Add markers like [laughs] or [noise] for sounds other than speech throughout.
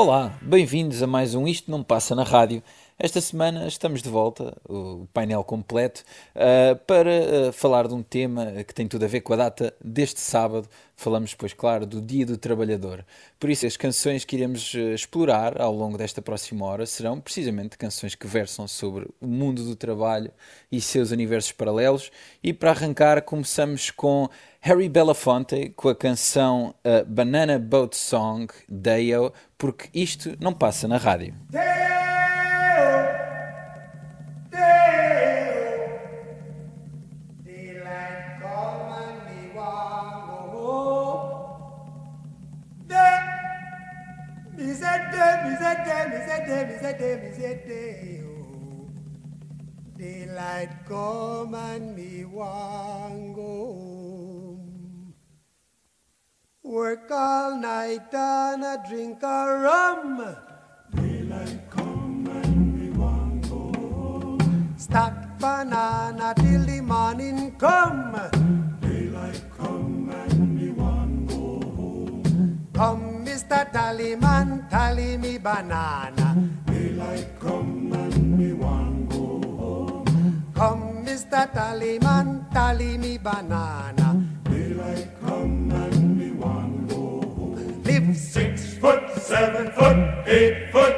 Olá, bem-vindos a mais um Isto Não Passa na Rádio. Esta semana estamos de volta, o painel completo, uh, para uh, falar de um tema que tem tudo a ver com a data deste sábado. Falamos, pois, claro, do Dia do Trabalhador. Por isso, as canções que iremos uh, explorar ao longo desta próxima hora serão precisamente canções que versam sobre o mundo do trabalho e seus universos paralelos. E para arrancar, começamos com Harry Belafonte com a canção uh, Banana Boat Song, Dale, porque isto não passa na rádio. Oh. Daylight come and me want go home. Work all night and a drink a rum. Daylight come and me want go home. Stack banana till the morning come. Daylight come and me want go home. Come, Mr. Tallyman, tally me banana. Daylight come and we want go home. Come, Mr. Tallyman, tally me banana. Daylight come and me want go home. Live Six foot, seven foot, eight foot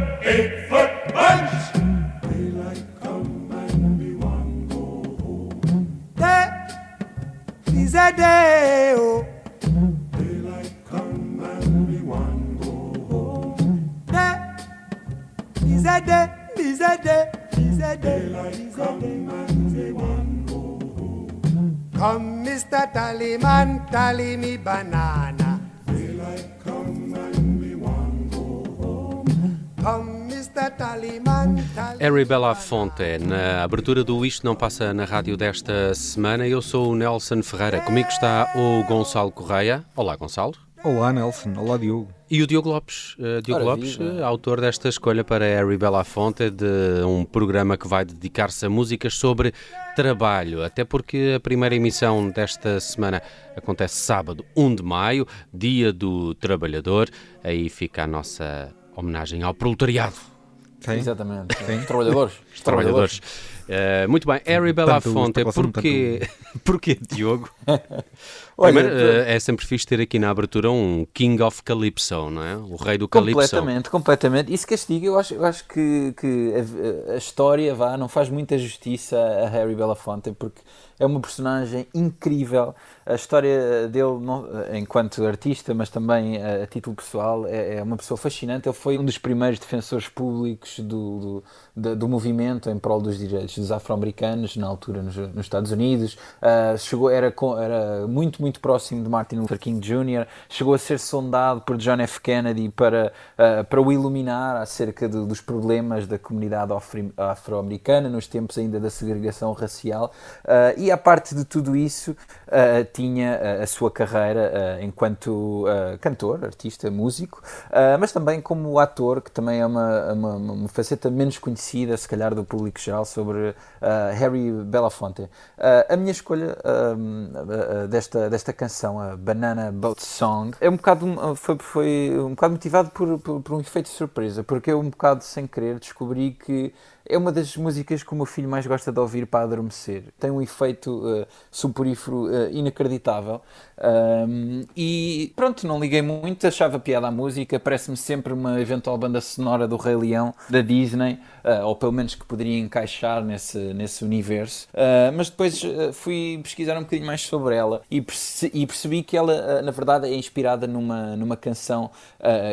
want go home. Come, Mr. Tallyman, tally me banana. Daylight come and we want go home. Come, Harry Belafonte, na abertura do Isto Não Passa na Rádio desta semana, eu sou o Nelson Ferreira. Comigo está o Gonçalo Correia. Olá, Gonçalo. Olá, Nelson. Olá, Diogo. E o Diogo Lopes, uh, Diogo Ora, Lopes, uh, autor desta escolha para Harry Belafonte, de um programa que vai dedicar-se a músicas sobre trabalho, até porque a primeira emissão desta semana acontece sábado, 1 de maio, Dia do Trabalhador. Aí fica a nossa homenagem ao proletariado Sim. Exatamente. Sim. Trabalhadores. Os trabalhadores. Uh, muito bem, Harry Belafonte, porquê, [laughs] porquê Diogo? [laughs] Olha, Primeiro, uh, é sempre fixe ter aqui na abertura um King of Calypso, não é? O rei do Calypso. Completamente, completamente. Isso castiga, eu acho, eu acho que, que a, a, história vá, não faz muita justiça a Harry Belafonte, porque é uma personagem incrível. A história dele, não, enquanto artista, mas também a, a título pessoal, é, é, uma pessoa fascinante. Ele foi um dos primeiros defensores públicos do, do, do, do movimento em prol dos direitos dos afro-americanos, na altura nos, nos Estados Unidos. Uh, chegou, era, era muito, muito próximo de Martin Luther King Jr., chegou a ser sondado por John F. Kennedy para, uh, para o iluminar acerca de, dos problemas da comunidade afro-americana, nos tempos ainda da segregação racial. Uh, e a parte de tudo isso, uh, tinha a sua carreira enquanto cantor, artista, músico, mas também como ator, que também é uma, uma, uma, faceta menos conhecida, se calhar, do público geral, sobre Harry Belafonte. a minha escolha desta, desta canção, a Banana Boat Song, é um bocado, foi, foi um bocado motivado por, por, por um efeito de surpresa, porque eu um bocado sem querer descobri que é uma das músicas que o meu filho mais gosta de ouvir para adormecer. Tem um efeito uh, suporífero uh, inacreditável. Um, e pronto, não liguei muito, achava piada a música. Parece-me sempre uma eventual banda sonora do Rei Leão, da Disney, uh, ou pelo menos que poderia encaixar nesse, nesse universo. Mas depois fui pesquisar um bocadinho mais sobre ela e, perce e percebi que ela, na verdade, é inspirada numa, numa canção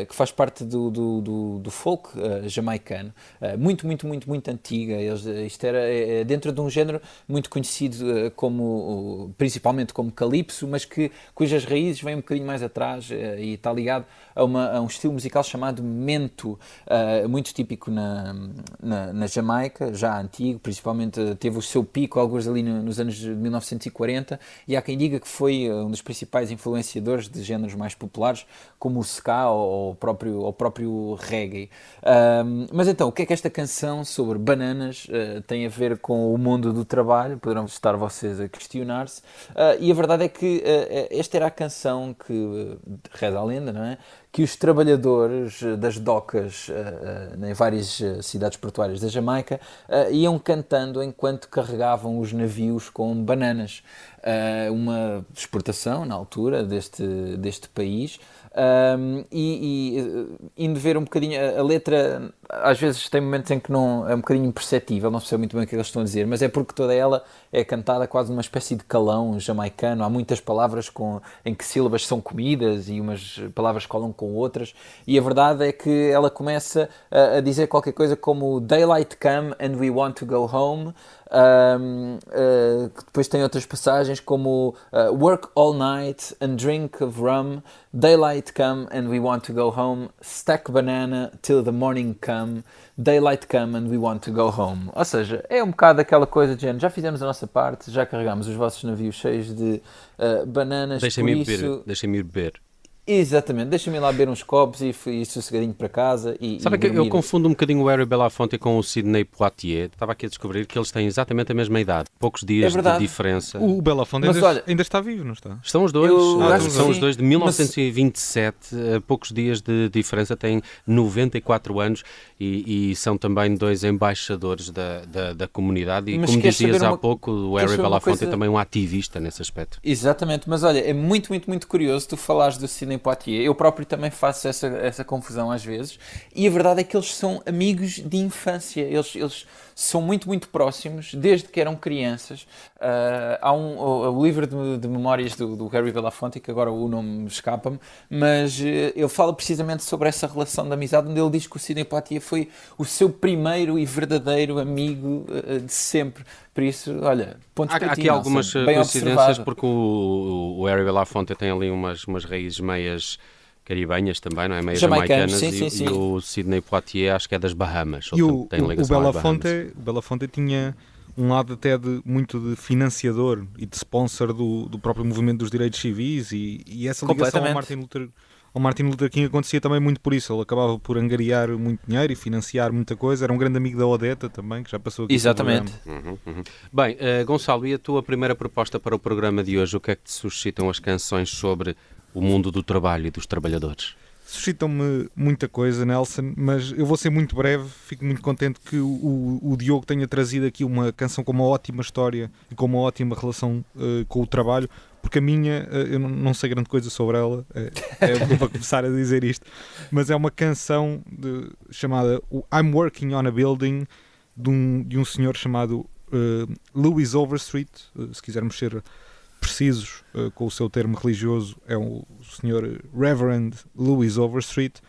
que faz parte do, do, do, do folk jamaicano, muito, muito, muito, muito antiga. Eles, isto era é, é dentro de um género muito conhecido como, principalmente como calypso, mas que, cujas raízes vêm um bocadinho mais atrás e está ligado a, uma, a um estilo musical chamado mento, muito típico na, na, na Jamaica, já antigo, principalmente teve o seu pico alguns ali nos anos de 1940 e há quem diga que foi eh, um dos principais influenciadores de géneros mais populares como o ska ou o próprio, o próprio reggae. Mas então, o que é que esta canção sobre bananas uh, tem a ver com o mundo do trabalho? Poderão estar vocês a questionar-se. Uh, e a verdade é que uh, esta era a canção que, reza a lenda, não é? que os trabalhadores das docas em várias cidades portuárias da Jamaica iam cantando enquanto carregavam os navios com bananas. uma exportação na altura deste, deste país. Um, e, e eh, indo ver um bocadinho a, a, letra, às vezes tem momentos em que não é um bocadinho imperceptível, não sei muito bem o que eles estão a dizer, mas é porque toda ela é cantada quase numa espécie de calão jamaicano. Há muitas palavras com, em que sílabas são comidas e umas palavras colam com outras, e a verdade é que ela começa a, a dizer qualquer coisa como Daylight come and we want to go home. Um, uh, depois tem outras passagens como uh, Work all night and drink of rum, Daylight come and we want to go home, Stack banana till the morning come, Daylight come and we want to go home. Ou seja, é um bocado aquela coisa de género, já fizemos a nossa parte, já carregamos os vossos navios cheios de uh, bananas. Deixem-me beber. Deixem-me beber. Exatamente, deixa-me lá beber uns copos e ir sossegadinho para casa. E, Sabe e que eu confundo um bocadinho o Harry Belafonte com o Sidney Poitier. Estava aqui a descobrir que eles têm exatamente a mesma idade, poucos dias é de diferença. O Belafonte ainda, olha, ainda, está vivo, não está? Estão os dois, eu, ah, são os dois de 1927, mas... poucos dias de diferença, têm 94 anos e, e são também dois embaixadores da, da, da comunidade. E mas como dizias há uma... pouco, o Harry Belafonte coisa... é também um ativista nesse aspecto. Exatamente, mas olha, é muito, muito, muito curioso tu falares do Sidney Poitier. Eu próprio também faço essa, essa confusão às vezes. E a verdade é que eles são amigos de infância. Eles, eles são muito, muito próximos, desde que eram crianças. Uh, há um, o, o livro de, de memórias do, do, Harry Belafonte, que agora o nome escapa-me, mas uh, ele fala precisamente sobre essa relação de amizade, onde ele diz que o Sidney Poitier foi o seu primeiro e verdadeiro amigo uh, de sempre. Por isso, olha, pontos há, para aqui algumas coincidências, porque o, o Harry Belafonte tem ali umas, umas raízes meias caribenhas também, não é? Meio jamaicanas. Sim, sim, e, sim. e, o Sidney Poitier acho que é das Bahamas. E o, tem o, o Belafonte, o Belafonte tinha um lado até de muito de financiador e de sponsor do, do próprio movimento dos direitos civis e, e essa ligação ao Martin Luther ao Martin Luther King acontecia também muito por isso. Ele acabava por angariar muito dinheiro e financiar muita coisa. Era um grande amigo da Odeta também, que já passou aqui. Exatamente. Uhum, uhum. Bem, uh, Gonçalo, e a tua primeira proposta para o programa de hoje? O que é que te suscitam as canções sobre o mundo do trabalho e dos trabalhadores? Suscitam-me muita coisa, Nelson, mas eu vou ser muito breve. Fico muito contente que o, o, Diogo tenha trazido aqui uma canção com uma ótima história e com uma ótima relação uh, com o trabalho, porque a minha, uh, eu não, sei grande coisa sobre ela, é, é começar a dizer isto, mas é uma canção de, chamada I'm Working on a Building de um, de um senhor chamado uh, Louis Overstreet, se quisermos ser precisos uh, com o seu termo religioso é o Sr. Reverend Louis Overstreet,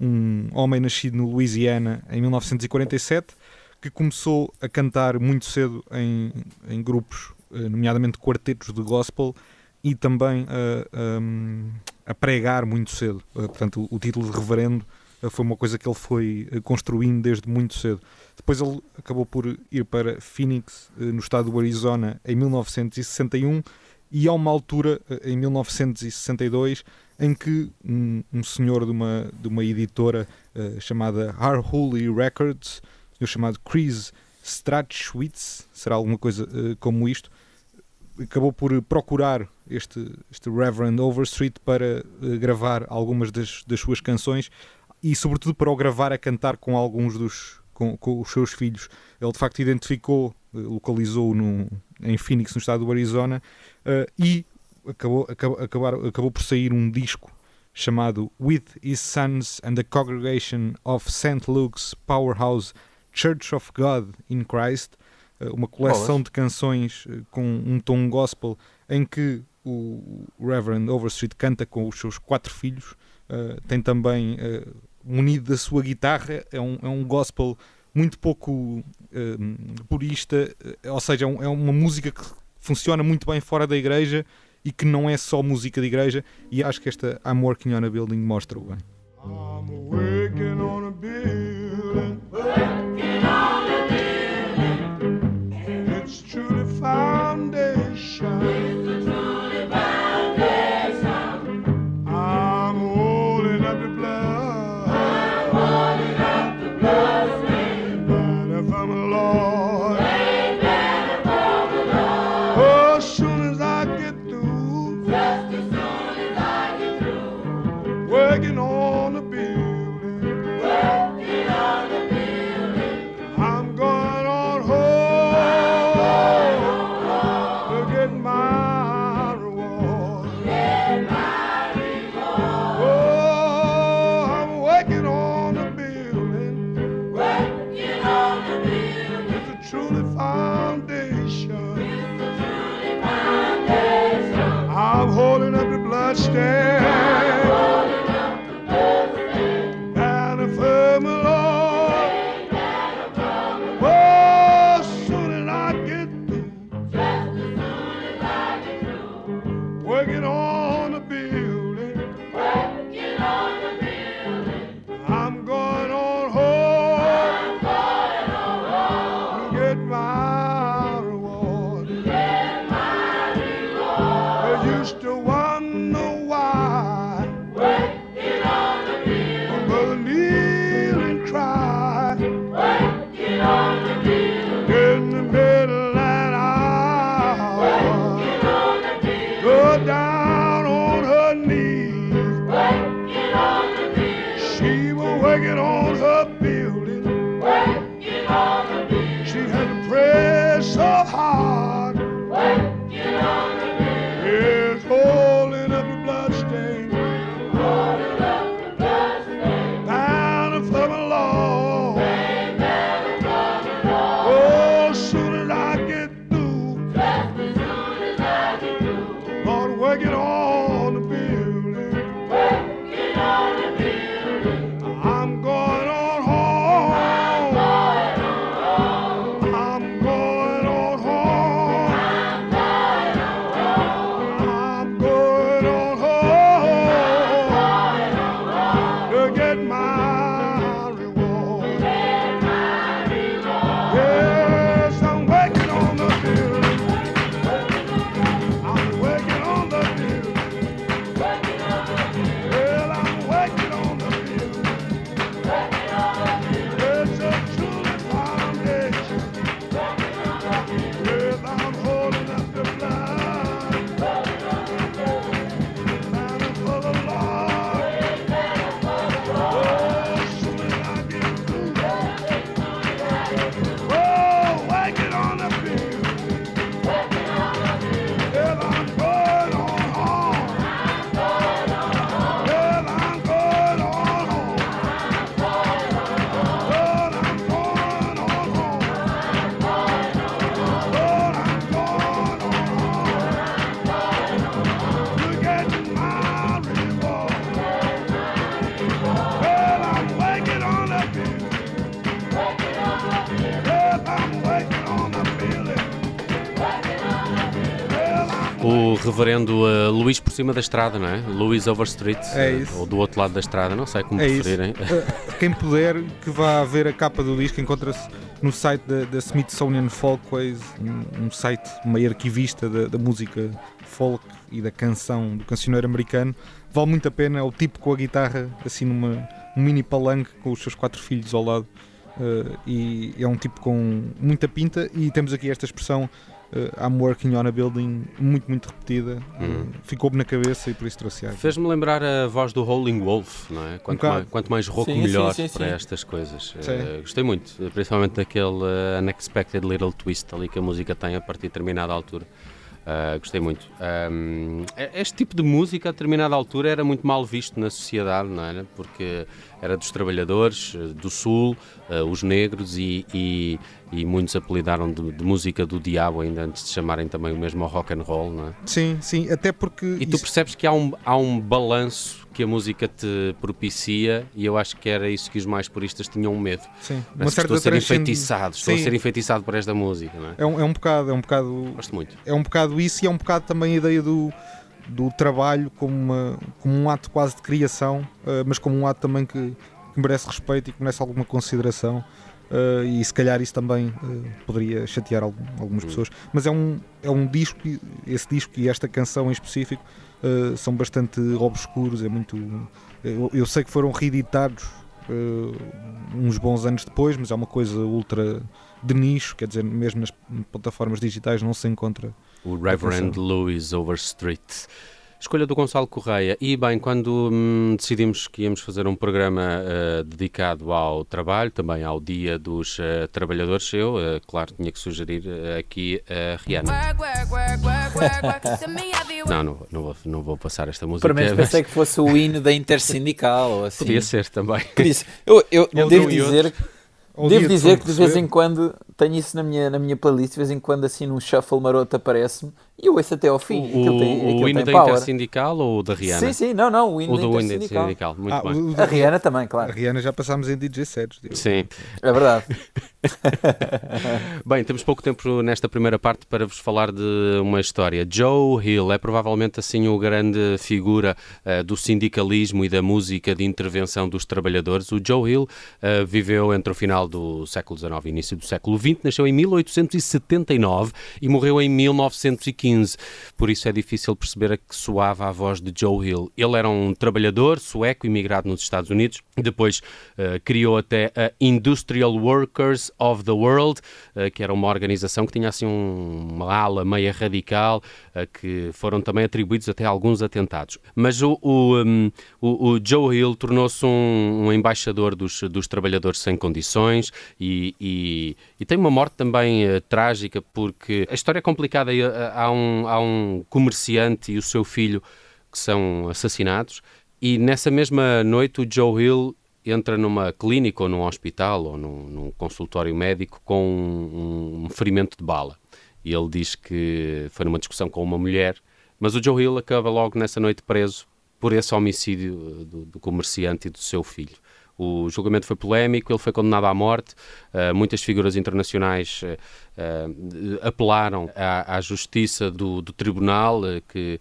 um homem nascido no Louisiana em 1947, que começou a cantar muito cedo em, em grupos, nomeadamente quartetos de gospel, e também a, um, a pregar muito cedo. Uh, portanto, o, o, título de reverendo foi uma coisa que ele foi construindo desde muito cedo. Depois ele acabou por ir para Phoenix, no estado do Arizona, em 1961 e há uma altura, eh, em 1962, em que um, um senhor de uma, de uma editora uh, chamada Holy Records, um chamado Chris Strachwitz, será alguma coisa uh, como isto, acabou por procurar este, este Reverend Overstreet para uh, gravar algumas das, das suas canções e, sobretudo, para o gravar a cantar com alguns dos com, com os seus filhos. Ele de facto identificou, localizou no, em Phoenix, no estado do Arizona, uh, e acabou, acabou, acabar, acabou por sair um disco chamado With His Sons and the Congregation of St. Luke's Powerhouse Church of God in Christ, uma coleção de canções com um tom gospel em que o Reverend Overstreet canta com os seus quatro filhos. tem também, munido da sua guitarra, é um, é um gospel muito pouco purista, ou seja, é, um, é uma música que funciona muito bem fora da igreja e que não é só música de igreja, e acho que esta I'm Working on a Building mostra-o bem. I'm working on a building. Reverendo uh, Luís por cima da estrada, não é? Luís Overstreet, é uh, ou do outro lado da estrada, não sei como é preferirem. Uh, quem puder, que vá ver a capa do disco, encontra-se no site da, da Smithsonian Folkways, um, um, site meio arquivista da, da, música folk e da canção do cancioneiro americano. Vale muito a pena, é o tipo com a guitarra, assim numa um mini palanque com os seus quatro filhos ao lado. Uh, e é um tipo com muita pinta e temos aqui esta expressão uh, I'm working on a building muito, muito repetida. Uhum. Ficou-me na cabeça e por isso trouxe Fez-me lembrar a voz do Howling Wolf, não é? Quanto, um mais, quanto mais rouco, melhor sim, sim, para sim. estas coisas. Uh, gostei muito, principalmente daquele uh, Unexpected Little Twist ali que a música tem a partir de determinada altura. Uh, gostei muito. Um, este tipo de música, a determinada altura, era muito mal visto na sociedade, não era? Porque era dos trabalhadores eh, do Sul, uh, os negros, e, e, e muitos apelidaram de, de, música do diabo, ainda antes de chamarem também o mesmo rock and roll, não é? Sim, sim, até porque. E tu percebes que há um, há um balanço que a música te propicia, e eu acho que era isso que os mais puristas tinham medo. Sim, uma certa estou a ser enfeitiçado, estou a ser enfeitiçado por esta música, não é? É um, é um bocado, é um bocado. Gosto muito. É um bocado isso e é um bocado também a ideia do do trabalho como, uma, como um ato quase de criação, uh, mas como um ato também que, que, merece respeito e que merece alguma consideração. Uh, e se calhar isso também uh, poderia chatear algum, algumas uhum. pessoas. Mas é um, é um disco, esse disco e esta canção em específico são bastante obscuros. É muito. Eu, eu sei que foram reeditados uns bons anos depois, mas é uma coisa ultra de nicho, quer dizer, mesmo nas plataformas digitais não se encontra o Reverend Louis Overstreet. Escolha do Gonçalo Correia. E bem, quando hum, decidimos que íamos fazer um programa uh, dedicado ao trabalho, também ao Dia dos uh, Trabalhadores, eu, uh, claro, tinha que sugerir aqui a Rihanna. [laughs] não, não, não, vou, não vou passar esta música. Para mim, pensei que fosse o hino da Intersindical. Assim. Podia ser também. Eu, eu, eu devo dizer. Devo dizer que de vez em quando tenho isso na minha, na minha playlist, de vez em quando assim num shuffle maroto aparece-me e eu ouço até ao fim. O, tem, o hino da Intersindical ou da Rihanna? Sim, sim, não, não, o hino da Intersindical. Muito ah, bem. A Rihanna também, claro. A Rihanna já passámos em DJ sets. Sim. É verdade. [laughs] Bem, temos pouco tempo nesta primeira parte para vos falar de uma história. Joe Hill é provavelmente assim o grande figura uh, do sindicalismo e da música de intervenção dos trabalhadores. O Joe Hill uh, viveu entre o final do século XIX e início do século XX, nasceu em 1879 e morreu em 1915. Por isso é difícil perceber a que soava a voz de Joe Hill. Ele era um trabalhador sueco imigrado nos Estados Unidos, depois uh, criou até a Industrial Workers of the World, uh, que era uma organização que tinha assim um, uma ala meia radical, uh, que foram também atribuídos até alguns atentados. Mas o, o, um, o, o Joe Hill tornou-se um, um, embaixador dos, dos trabalhadores sem condições e, e, e tem uma morte também uh, trágica, porque a história é complicada. Há um, há um comerciante e o seu filho que são assassinados. E nessa mesma noite o Joe Hill entra numa clínica ou num hospital ou num, num consultório médico com um, um, ferimento de bala. E ele diz que foi numa discussão com uma mulher, mas o Joe Hill acaba logo nessa noite preso por esse homicídio do, do comerciante e do seu filho. O julgamento foi polémico, ele foi condenado à morte. Uh, muitas figuras internacionais uh, uh, apelaram à, à, justiça do, do tribunal, que,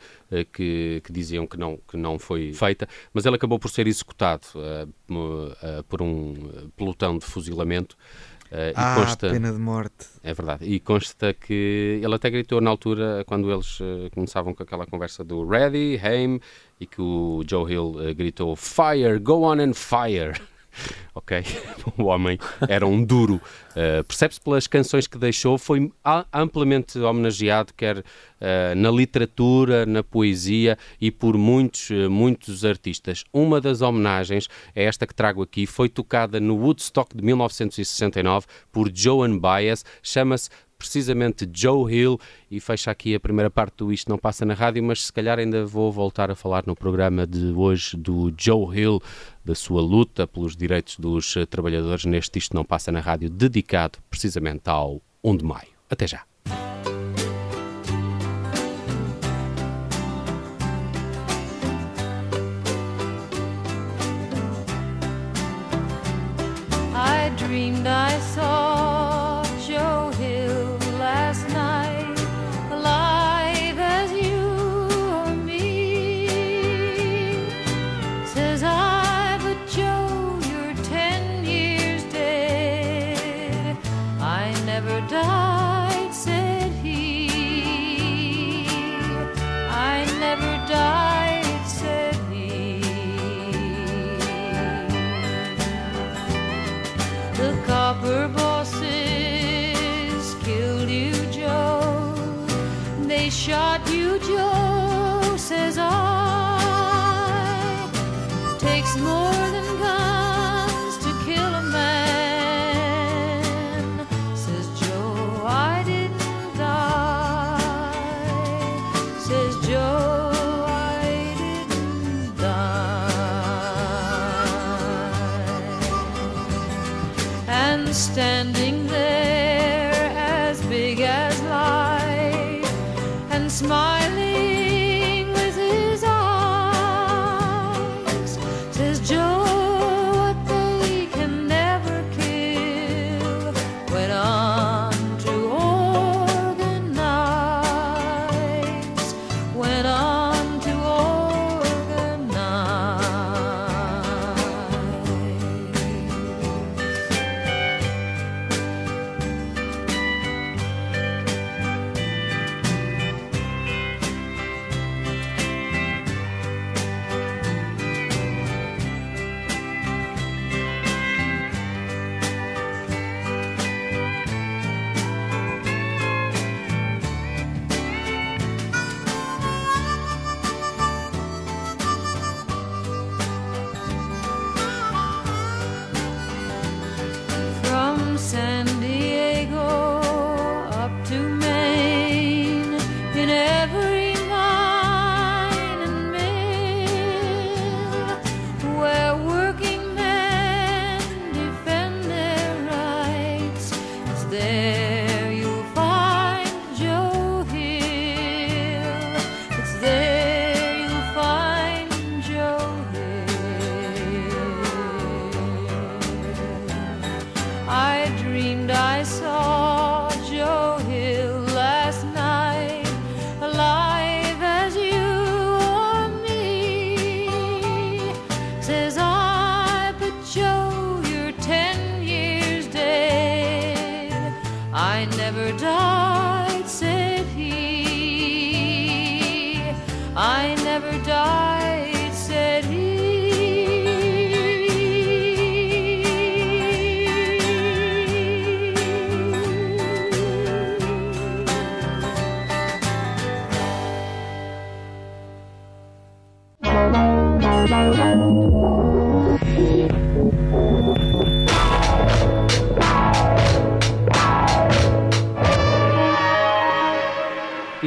que, que, diziam que não, que não foi feita, mas ele acabou por ser executado por um pelotão de fuzilamento. Uh, ah, consta, pena de morte. É verdade. E consta que ele até gritou na altura, quando eles uh, começavam com aquela conversa do Ready, Aim, e que o Joe Hill uh, gritou Fire, go on and fire. Ok? [laughs] o homem era um duro. Uh, Percebe-se pelas canções que deixou, foi amplamente homenageado, quer uh, na literatura, na poesia e por muitos, uh, muitos artistas. Uma das homenagens é esta que trago aqui, foi tocada no Woodstock de 1969 por Joan Baez, chama-se precisamente Joe Hill e fecha aqui a primeira parte do Isto Não Passa na Rádio, mas se calhar ainda vou voltar a falar no programa de hoje do Joe Hill, da sua luta pelos direitos dos trabalhadores neste Isto Não Passa na Rádio, dedicado precisamente ao 1 de maio. Até já. shot you, Joe, says I, takes more. some sense.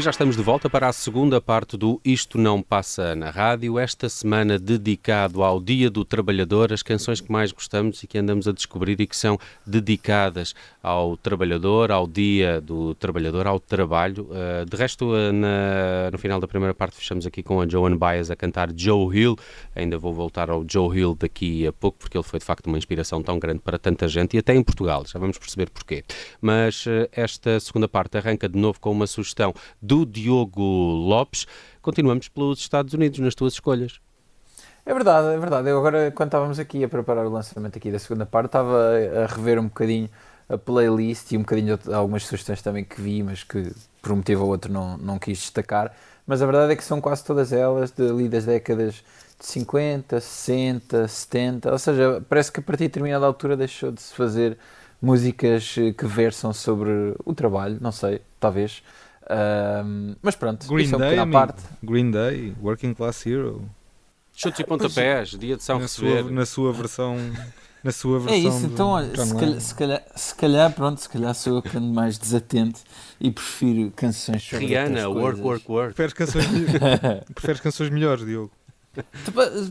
E já estamos de volta para a segunda parte do Isto Não Passa na Rádio, esta semana dedicado ao Dia do Trabalhador, as canções que mais gostamos e que andamos a descobrir e que são dedicadas ao trabalhador, ao Dia do Trabalhador, ao trabalho. Uh, de resto, uh, na, no final da primeira parte fechamos aqui com a Joan Baez a cantar Joe Hill. Ainda vou voltar ao Joe Hill daqui a pouco, porque ele foi de facto uma inspiração tão grande para tanta gente e até em Portugal, já vamos perceber porquê. Mas uh, esta segunda parte arranca de novo com uma sugestão do Diogo Lopes. Continuamos pelos Estados Unidos nas tuas escolhas. É verdade, é verdade. Eu agora, quando estávamos aqui a preparar o lançamento aqui da segunda parte, estava a rever um bocadinho a playlist e um bocadinho de algumas sugestões também que vi, mas que por um motivo ou outro não, não quis destacar. Mas a verdade é que são quase todas elas de, ali das décadas de 50, 60, 70, ou seja, parece que a partir de determinada altura deixou de se fazer músicas que versam sobre o trabalho, não sei, talvez mas pronto, Green isso é Day, um parte. Green Day, Working Class Hero. Chutes e pontapés, dia de São na Receber. Sua, na sua versão. [laughs] Na sua versão é isso, então olha, se calhar, se, calhar, se calhar, pronto, se calhar sou eu que ando mais desatento e prefiro canções sobre Rihanna, Work, Work, Work. Preferes canções, [laughs] preferes canções melhores, Diogo?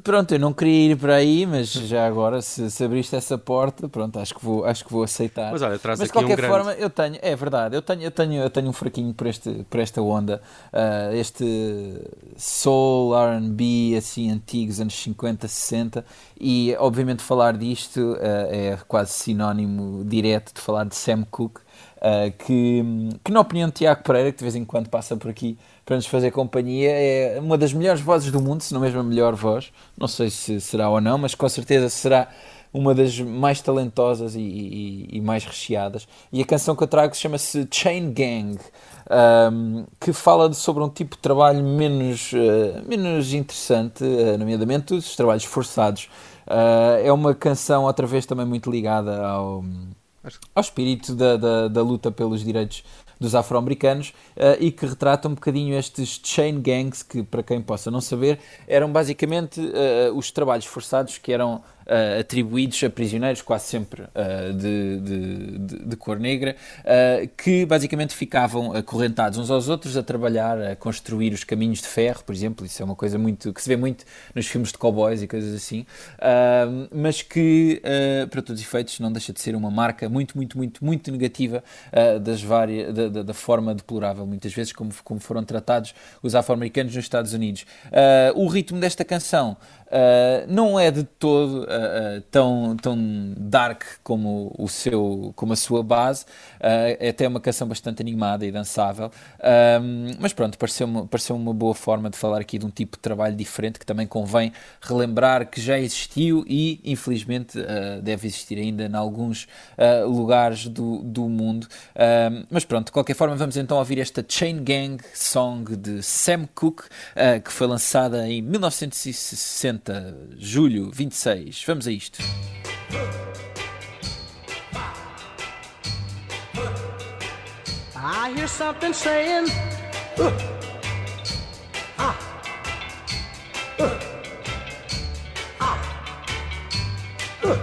Pronto, eu não queria ir para aí, mas já agora, se, se abriste essa porta, pronto, acho que vou, acho que vou aceitar. Mas olha, traz mas de qualquer um forma, eu tenho, é verdade, eu tenho, eu tenho, eu tenho um fraquinho por, este, por esta onda, uh, este soul, RB, assim, antigos, anos 50, 60, e obviamente falar disto uh, é quase sinónimo direto de falar de Sam Cooke. Uh, que, que, na opinião de Tiago Pereira, que de vez em quando passa por aqui para nos fazer companhia, é uma das melhores vozes do mundo, se não mesmo a melhor voz. Não sei se será ou não, mas com certeza será uma das mais talentosas e, e, e mais recheadas. E a canção que eu trago chama-se Chain Gang. Um, que fala sobre um tipo de trabalho menos, uh, menos interessante, uh, nomeadamente os trabalhos forçados. É uma canção, outra vez, também muito ligada ao, ao espírito da, da, da luta pelos direitos dos afro-americanos uh, e que retrata um bocadinho estes chain gangs que, para quem possa não saber, eram basicamente uh, os trabalhos forçados que eram uh, atribuídos a prisioneiros, quase sempre uh, de, de, de, de, cor negra, que basicamente ficavam acorrentados uns aos outros a trabalhar, a construir os caminhos de ferro, por exemplo. Isso é uma coisa muito que se vê muito nos filmes de cowboys e coisas assim, mas que, para todos os efeitos, não deixa de ser uma marca muito, muito, muito, muito negativa das várias, da, da, da, forma deplorável, muitas vezes, como, como foram tratados os afro-americanos nos Estados Unidos. o ritmo desta canção Uh, não é de todo uh, uh, tão, tão dark como, o seu, como a sua base, é até uma canção bastante animada e dançável, mas pronto, pareceu-me pareceu uma boa forma de falar aqui de um tipo de trabalho diferente que também convém relembrar que já existiu e infelizmente deve existir ainda em alguns lugares do, do mundo. mas pronto, de qualquer forma, vamos então ouvir esta Chain Gang song de Sam Cooke, que foi lançada em 1960. 30, julho 26. Vamos a isto. I hear something saying. Uh, ah, uh, ah, uh,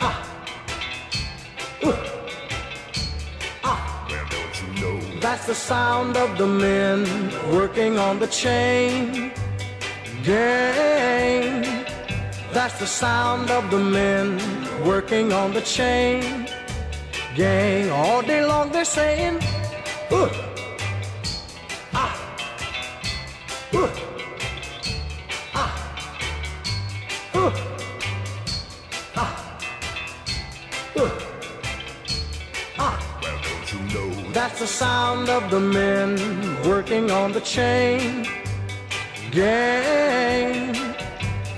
ah, ah. You know? That's the sound of the men working on the chain. Gang. That's the sound of the men working on the chain gang. All day long they're saying, uh, ah, uh, ah, uh, ah, uh, ah. Well, don't you know? That's the sound of the men working on the chain gang.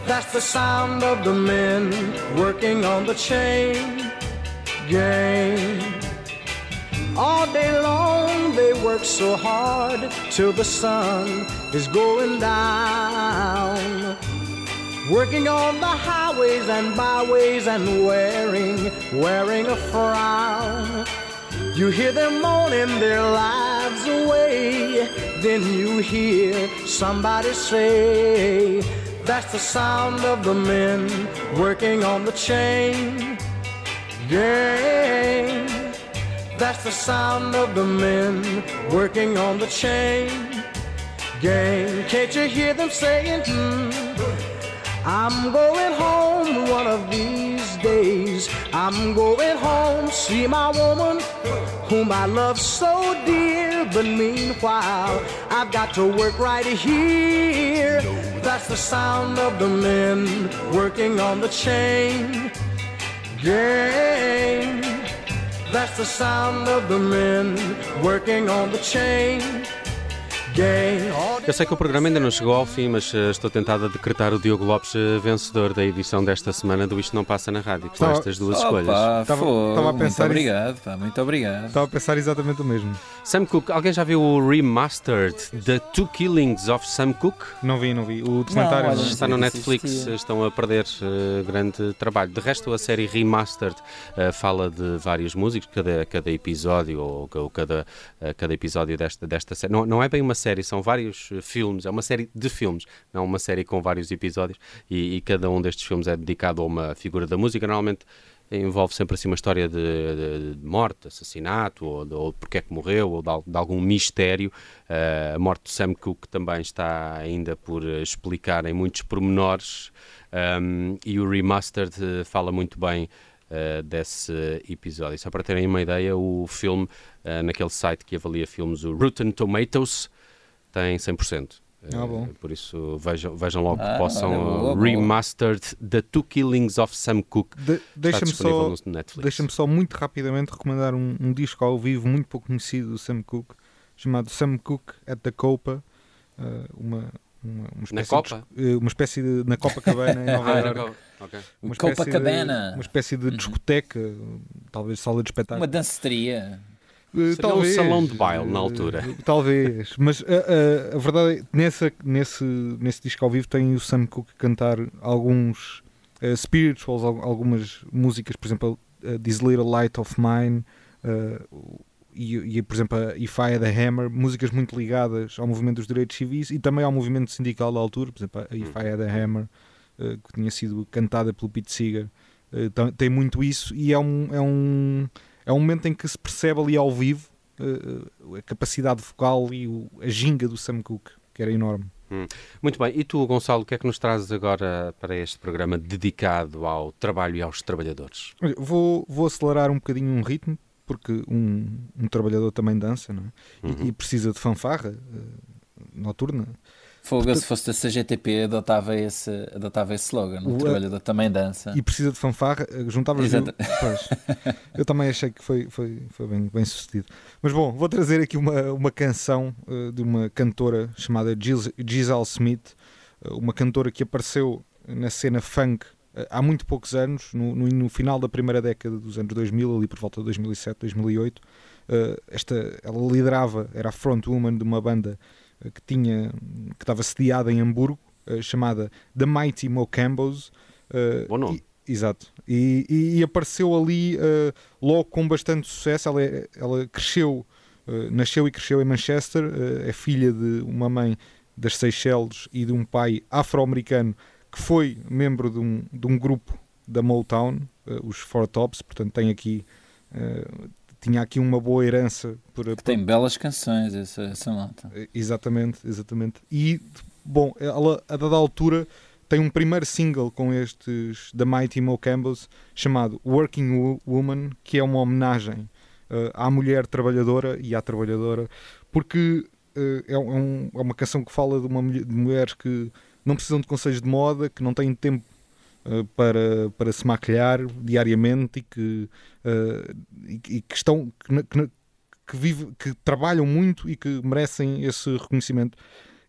That's the sound of the men working on the chain gang. All day long they work so hard till the sun is going down. Working on the highways and byways and wearing, wearing a frown. You hear them moaning their lives away. Then you hear somebody say, That's the sound of the men working on the chain gang. That's the sound of the men working on the chain gang. Can't you hear them saying, hmm? I'm going home one of these days. I'm going home, see my woman, whom I love so dear. But meanwhile, I've got to work right here. That's the sound of the men working on the chain gang. That's the sound of the men working on the chain Eu sei que o programa ainda não chegou ao fim, mas uh, estou tentado a decretar o Diogo Lopes uh, vencedor da edição desta semana do Isto Não Passa na Rádio, com estas duas Opa, escolhas. Estava a pensar. Muito obrigado, pá, muito obrigado. Estava a pensar exatamente o mesmo. Sam Cooke, alguém já viu o Remastered The Two Killings of Sam Cooke? Não vi, não vi. O documentário não, está no Netflix, estão a perder uh, grande trabalho. De resto, a série Remastered fala de vários músicos, cada, cada episódio ou, ou cada, cada episódio desta, desta série. Não, não é bem uma série série, são vários eh, filmes, é uma série de filmes, não uma série com vários episódios, e, e cada um destes filmes é dedicado a uma figura da música. Normalmente envolve sempre assim uma história de, de, de morte, assassinato, ou, de, ou porque é que morreu, ou de, de algum mistério. Uh, a morte de Sam Cooke também está ainda por explicar em muitos pormenores, um, e o Remastered fala muito bem uh, desse episódio. Só para terem uma ideia, o filme, uh, naquele site que avalia filmes, o Rotten Tomatoes, tem 100%. Ah, bom. Por isso vejam, vejam logo ah, que possam boa, Remastered The Two Killings of Sam Cooke. De, Deixa-me só, deixa só muito rapidamente recomendar um, um, disco ao vivo muito pouco conhecido do Sam Cooke, chamado Sam Cooke at the Copa. Uh, uma, uma, uma, na Copa? De, uh, uma espécie de. Na Copacabana em [laughs] Nova ah, Iorque. Okay. Uma Copacabana. De, uma espécie de discoteca, talvez sala de espetáculo. Uma danceteria. Eh, Seria talvez, um salão de baile na altura. Eh, talvez, mas a, eh, a, a verdade é que nessa, nesse, nesse disco ao vivo tem o Sam Cooke cantar alguns uh, spirituals, algumas músicas, por exemplo, uh, This Little Light of Mine uh, e, e, por exemplo, a If I Had a Hammer, músicas muito ligadas ao movimento dos direitos civis e também ao movimento sindical da altura, por exemplo, a If I Had a Hammer que tinha sido cantada pelo Pete Seeger, tem muito isso e é um, é, um, é um momento em que se percebe ali ao vivo a capacidade vocal e a ginga do Sam Cooke, que era enorme. Hum. Muito bem. E tu, Gonçalo, o que é que nos trazes agora para este programa dedicado ao trabalho e aos trabalhadores? Vou, vou acelerar um bocadinho um ritmo, porque um, um trabalhador também dança não é? Uhum. e, e, precisa de fanfarra uh, noturna. Fogo, se fosse da CGTP, adotava esse, adotava esse slogan. O, o trabalhador também dança. E precisa de fanfarra, eh, juntava Exato. [laughs] Eu também achei que foi, foi, foi bem, bem sucedido. Mas bom, vou trazer aqui uma, uma canção uh, de uma cantora chamada Giselle Smith, uh, uma cantora que apareceu na cena funk uh, há muito poucos anos, no, no, no, final da primeira década dos anos 2000, ali por volta de 2007, 2008. esta, ela liderava, era a frontwoman de uma banda que tinha que estava sediada em Hamburgo, uh, chamada The Mighty Mocambos. Uh, Bom nome. E, exato. E, e, e, apareceu ali logo com bastante sucesso. Ela, é, ela cresceu, nasceu e cresceu em Manchester. é filha de uma mãe das Seychelles e de um pai afro-americano que foi membro de um, de um grupo da Motown, os Four Tops. Portanto, tem aqui tinha aqui uma boa herança. Por, por... Tem belas canções essa, essa malta. Exatamente, exatamente. E, bom, ela a dada altura tem um primeiro single com estes da Mighty Mo Campbells chamado Working Woman, que é uma homenagem uh, à mulher trabalhadora e à trabalhadora, porque uh, é, um, é, uma canção que fala de, uma, de mulheres que não precisam de conselhos de moda, que não têm tempo eh, para, para se maquilhar diariamente e que, uh, e, que estão que, que, que, vive, que trabalham muito e que merecem esse reconhecimento.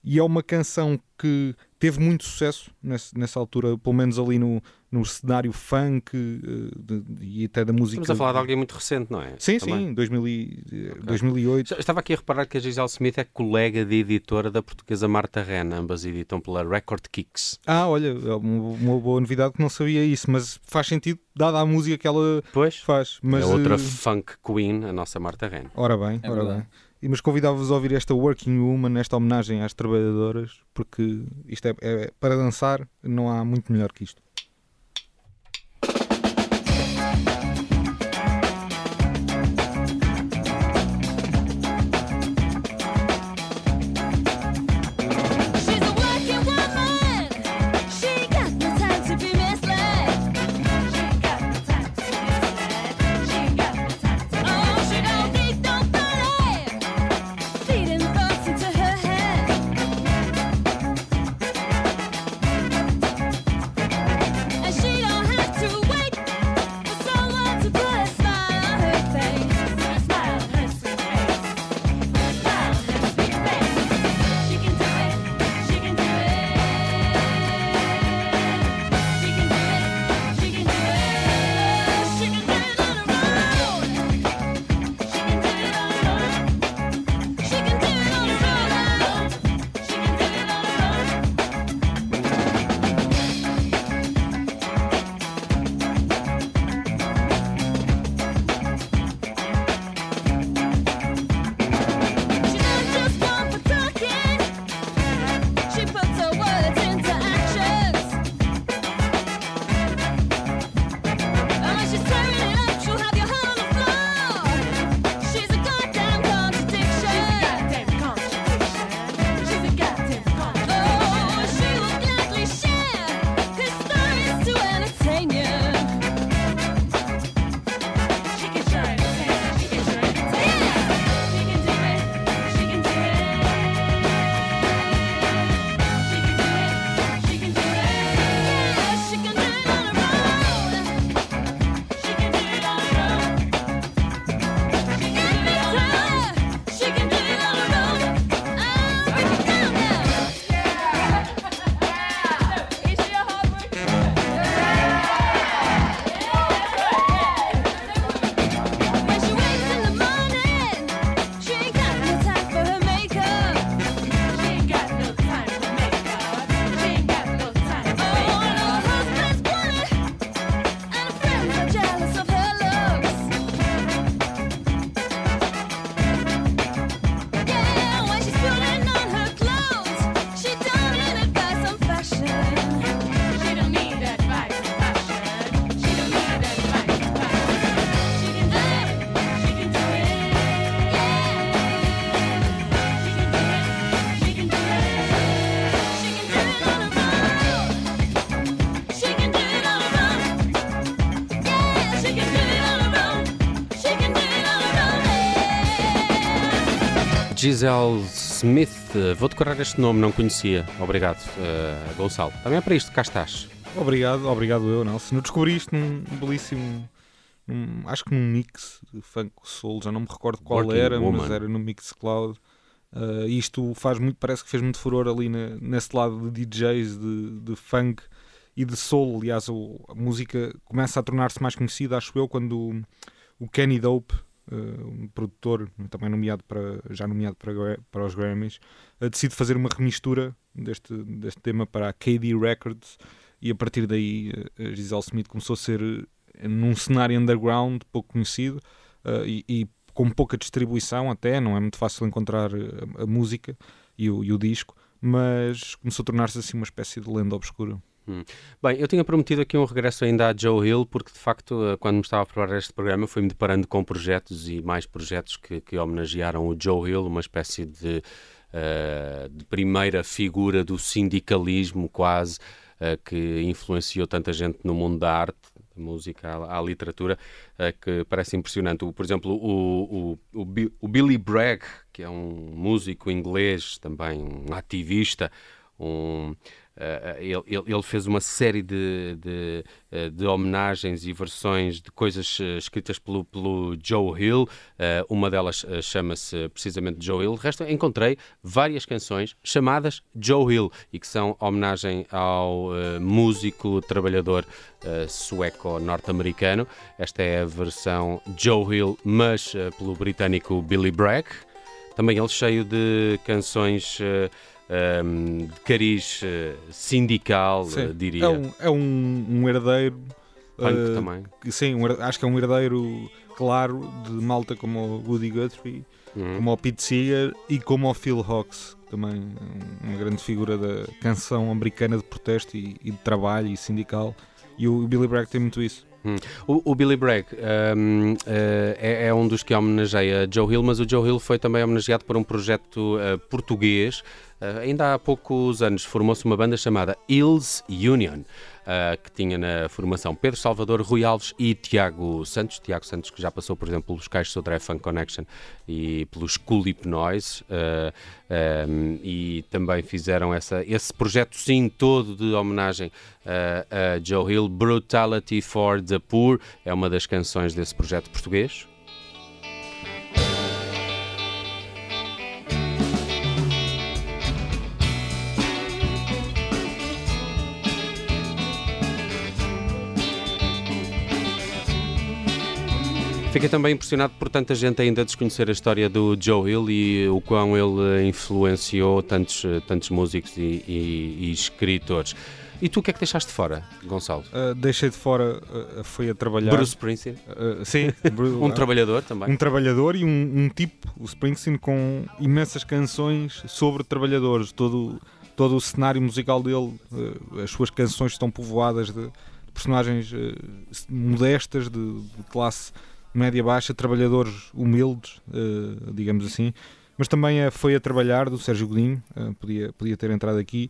E é uma canção que teve muito sucesso nessa altura, pelo menos ali no, no cenário funk de, de, e até da música. Estamos a falar de alguém muito recente, não é? Sim, Também. sim, 2000 e, okay. 2008. Estava aqui a reparar que a Gisele Smith é colega de editora da portuguesa Marta Rena, ambas editam pela Record Kicks. Ah, olha, é uma, uma boa novidade que não sabia isso, mas faz sentido, dada a música que ela pois, faz. Mas, é outra uh... funk queen, a nossa Marta Rena. Ora bem, é ora verdade. bem mas convidava-vos a ouvir esta Working Woman, esta homenagem às trabalhadoras, porque isto é, é, para dançar, não há muito melhor que isto. Giselle Smith, vou decorar este nome, não conhecia. Obrigado, uh, Gonçalo. Também é para isto cá estás. Obrigado, obrigado eu, Nelson. Eu descobri isto num belíssimo. Num, acho que num mix de funk soul, já não me recordo qual Working era, Woman. mas era no Mixcloud. Uh, isto faz muito, parece que fez muito furor ali na, nesse lado de DJs, de, de funk e de soul. Aliás, a música começa a tornar-se mais conhecida, acho eu, quando o, Kenny Dope, um produtor também nomeado para, já nomeado para, para os Grammys, uh, decide fazer uma remistura deste, deste tema para a KD Records e a partir daí uh, a Giselle Smith começou a ser num cenário underground pouco conhecido e, e, com pouca distribuição até, não é muito fácil encontrar a, a música e o, e o disco, mas começou a tornar-se assim uma espécie de lenda obscura. Hum. Bem, eu tinha prometido aqui um regresso ainda a Joe Hill, porque de facto, eh, quando me estava a preparar este programa, fui-me deparando com projetos e mais projetos que, que homenagearam o Joe Hill, uma espécie de, uh, de primeira figura do sindicalismo quase, uh, que influenciou tanta gente no mundo da arte, da música à, à literatura, uh, que parece impressionante. O, por exemplo, o, o, o, Billy Bragg, que é um músico inglês, também um ativista, um ele, ele, fez uma série de, de, eh, de, homenagens e versões de coisas escritas pelo, pelo Joe Hill. Uma delas chama-se precisamente Joe Hill. De resto, encontrei várias canções chamadas Joe Hill e que são homenagem ao músico trabalhador sueco-norte-americano. Esta é a versão Joe Hill, mas pelo britânico Billy Bragg. Também ele cheio de canções um, de cariz uh, sindical, uh, diria. É um, é um, um herdeiro. Punk uh, também. Sim, um, acho que é um herdeiro claro de malta como o Woody Guthrie, uhum. como o Pete Seeger e como o Phil Hawks, também uma grande figura da canção americana de protesto e, e de trabalho e sindical. E o Billy Bragg tem muito isso. Hum. O, o, Billy Bragg um, uh, é, é, um dos que homenageia Joe Hill, mas o Joe Hill foi também homenageado por um projeto uh, português Uh, ainda há poucos anos formou-se uma banda chamada Hills Union, uh, que tinha na formação Pedro Salvador, Rui Alves e Tiago Santos. Tiago Santos, que já passou, por exemplo, pelos Caixos Drive Fun Connection e pelos Cool Noise, uh, um, e também fizeram essa, esse projeto, sim, todo de homenagem a Joe Hill. Brutality for the Poor é uma das canções desse projeto português. Fiquei também impressionado por tanta gente ainda desconhecer a história do Joe Hill e o quão ele influenciou tantos, tantos músicos e, e, e escritores. E tu o que é que deixaste de fora, Gonçalo? Uh, deixei de fora, uh, foi a trabalhar. Bruce Springsteen? Uh, sim. [laughs] um trabalhador também. Um trabalhador e um, um, tipo, o Springsteen, com imensas canções sobre trabalhadores. Todo, todo o cenário musical dele, as suas canções estão povoadas de, de personagens modestas, de, de classe média baixa, trabalhadores humildes, uh, digamos assim, mas também uh, foi a trabalhar do Sérgio Godinho, uh, podia, podia ter entrado aqui.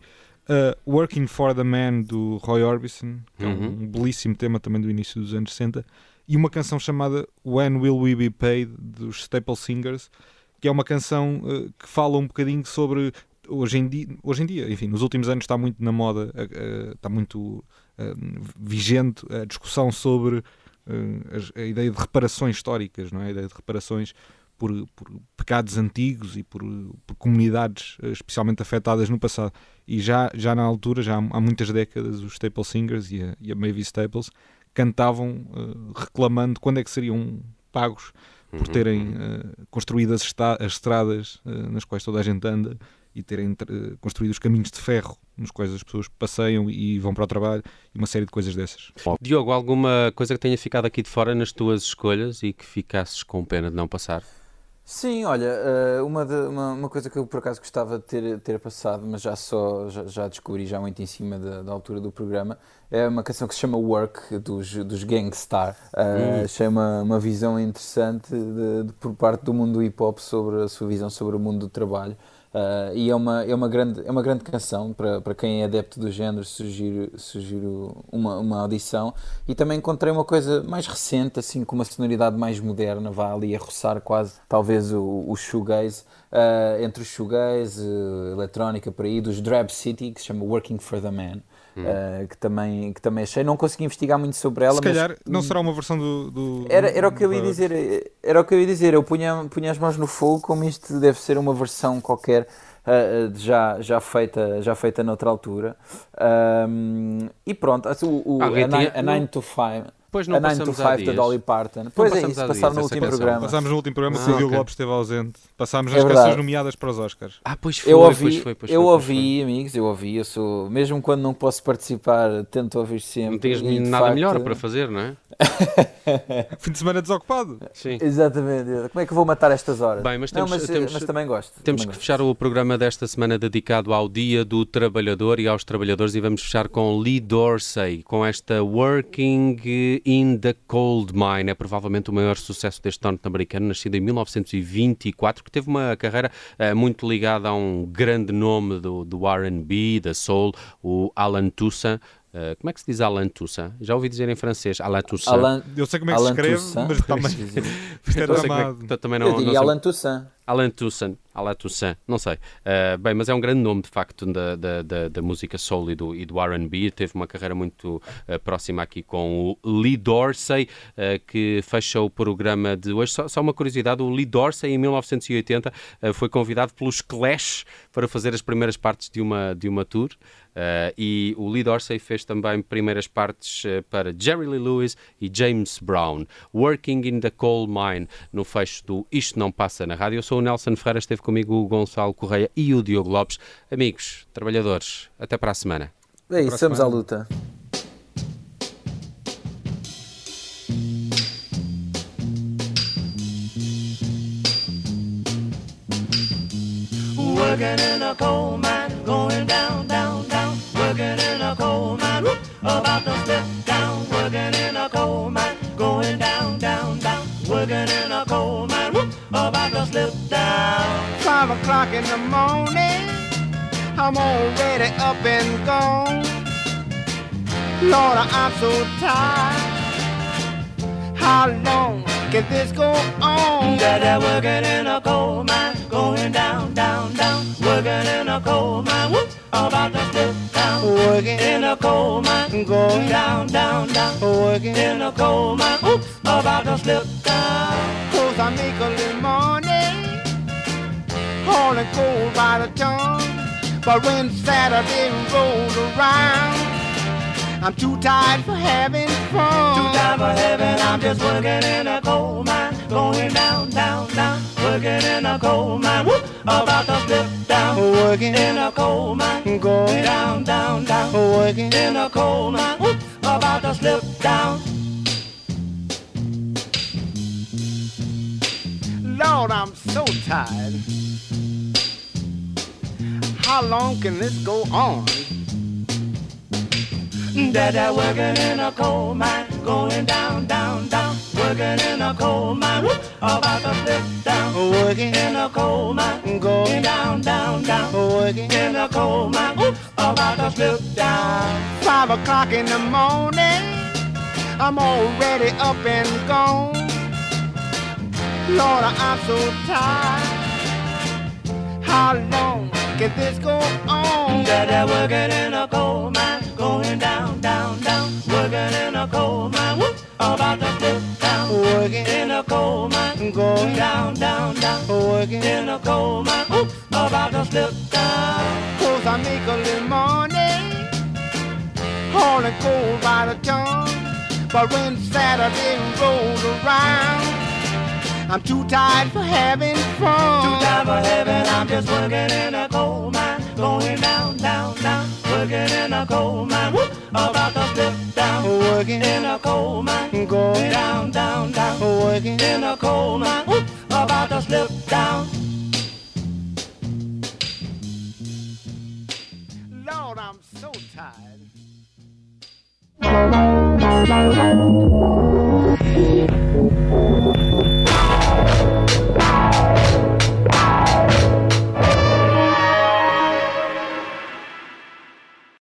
Working for the Man do Roy Orbison, que uhum. é um, uhum. um, belíssimo tema também do início dos anos 60, e uma canção chamada When Will We Be Paid dos Staple Singers, que é uma canção que fala um bocadinho sobre hoje em dia, hoje em dia, enfim, nos últimos anos está muito na moda, está muito vigente a discussão sobre a, a, ideia de reparações históricas, não é? a ideia de reparações por, por pecados antigos e por, por, comunidades eh, especialmente afetadas no passado. E já, já na altura, já há, há muitas décadas, os Staple Singers e a, e a Mavis Staples cantavam uh, reclamando quando é que seriam pagos por uhum, terem uh, construído as, as estradas uh, nas quais toda a gente anda e terem construído os caminhos de ferro nos quais as pessoas passeiam e vão para o trabalho e uma série de coisas dessas. Diogo, alguma coisa que tenha ficado aqui de fora nas tuas escolhas e que ficasses com pena de não passar? Sim, olha, eh, uma, de, uma, uma, coisa que eu por acaso gostava de ter, ter passado, mas já só já, já descobri já muito em cima da, da, altura do programa, é uma canção que se chama Work, dos, dos Gangstar. Uh, hum. Chama uma visão interessante de, de, por parte do mundo do hip hop sobre a sua visão sobre o mundo do trabalho. Uh, e é uma, é, uma grande, é uma grande canção para, para quem é adepto do género, sugiro, sugiro uma, uma audição. E também encontrei uma coisa mais recente, assim, com uma sonoridade mais moderna, vá ali a roçar quase, talvez, o, o shoegaze, uh, entre os shoegaze, uh, eletrónica por aí, dos Drab City, que se chama Working for the Man. Uh, que, também, que também achei. Não consegui investigar muito sobre ela. Se calhar não será uma versão do. do era, era o que eu ia dizer. Era o que eu ia dizer. Eu punha, punha as mãos no fogo, como isto deve ser uma versão qualquer. Uh, já, já, feita, já feita noutra altura. Um, e pronto, o, o, ah, a 9 to 5. Pois não a 9 to 5 da Dolly Parton. Pois é, isso, passaram no último programa. Passámos no último programa, ah, o Diogo Lopes esteve ausente. Passámos as é canções nomeadas para os Oscars. Ah, pois foi, eu ouvi, pois foi, pois eu foi, ouvi, amigos, eu ouvi. Eu sou, mesmo quando não posso participar, tento ouvir sempre. Não tens nada facto... melhor para fazer, não é? [laughs] Fim de semana desocupado. Sim. Exatamente. Como é que vou matar estas horas? Bem, mas, temos, não, mas, temos, mas também gosto. Temos também que gosto. fechar o programa desta semana dedicado ao Dia do Trabalhador e aos trabalhadores e vamos fechar com Lee Dorsey, com esta Working in the Cold Mine. É provavelmente o maior sucesso deste norte-americano, nascido em 1924, que teve uma carreira uh, muito ligada a um grande nome do, do R&B, da soul, o Alan Toussaint. Uh, como é que se diz Alain Toussaint? Já ouvi dizer em francês Alain Toussaint. Alain, eu sei como é que se escreve, Toussaint. mas também, [laughs] é tramado. É também não, eu diria Alain Toussaint. Alain Toussaint, Alain Toussaint, não sei. Uh, bem, mas é um grande nome, de facto, da, da, da, da música soul e do, e do R&B. Teve uma carreira muito uh, próxima aqui com o Lee Dorsey, uh, que fecha o programa de hoje. Só, só, uma curiosidade, o Lee Dorsey, em 1980, foi convidado pelos Clash para fazer as primeiras partes de uma, de uma tour. Uh, e o Lee Dorsey fez também primeiras partes uh, para Jerry Lee Lewis e James Brown. Working in the Coal Mine, no fecho do Isto Não Passa na Rádio. Eu sou o Nelson Ferreira, esteve comigo o Gonçalo Correia e o Diogo Lopes. Amigos, trabalhadores, até para a semana. É isso, estamos à luta. Working in a coal mine, going down, down, about to slip down. Working in a coal mine, going down, down, down. Working in a coal mine, whoop, about to slip down. Five o'clock in the morning, I'm already up and gone. Lord, I'm so tired. How long can this go on? Dad, working in a coal mine, going down, down, down. Working in a coal mine, whoop, about to slip down. Working in a coal mine, going down, down, down. Working in a coal mine, whoop, about to slip down. Cause I make a little money, hauling coal by the ton. But when Saturday rolls around, I'm too tired for having fun. Too tired for having, I'm just working in a coal mine. Going down, down, down. Working in a coal mine. Whoop, about to slip down. Working in a coal mine. Going down, down, down. Working in a coal mine. Whoop, about to slip down. Lord, I'm so tired. How long can this go on? Dada working in a coal mine, going down, down, down. Working in a coal mine, whoop, about to flip down. Working in a coal mine, going down, down, down. Working in a coal mine, whoop, about to slip down. Five o'clock in the morning, I'm already up and gone. Lord, I'm so tired. How long can this go on? Dada working in a coal mine going down, down, down, working in a coal mine. Whoop, about to flip down, working. In a coal mine, going. Down, down, down, working. In a coal mine. Whoop, about to slip down. Cause I make a little money, hauling coal by the ton. But when Saturday rolls around, I'm too tired for having fun. Too tired for having, I'm just working in a coal mine, going down, down, down working in a coal mine. Whoop, about to slip down. Working in a coal mine. Going down, down, down. Working in a coal mine. Whoop, about to slip down. Lord, I'm so tired. [laughs]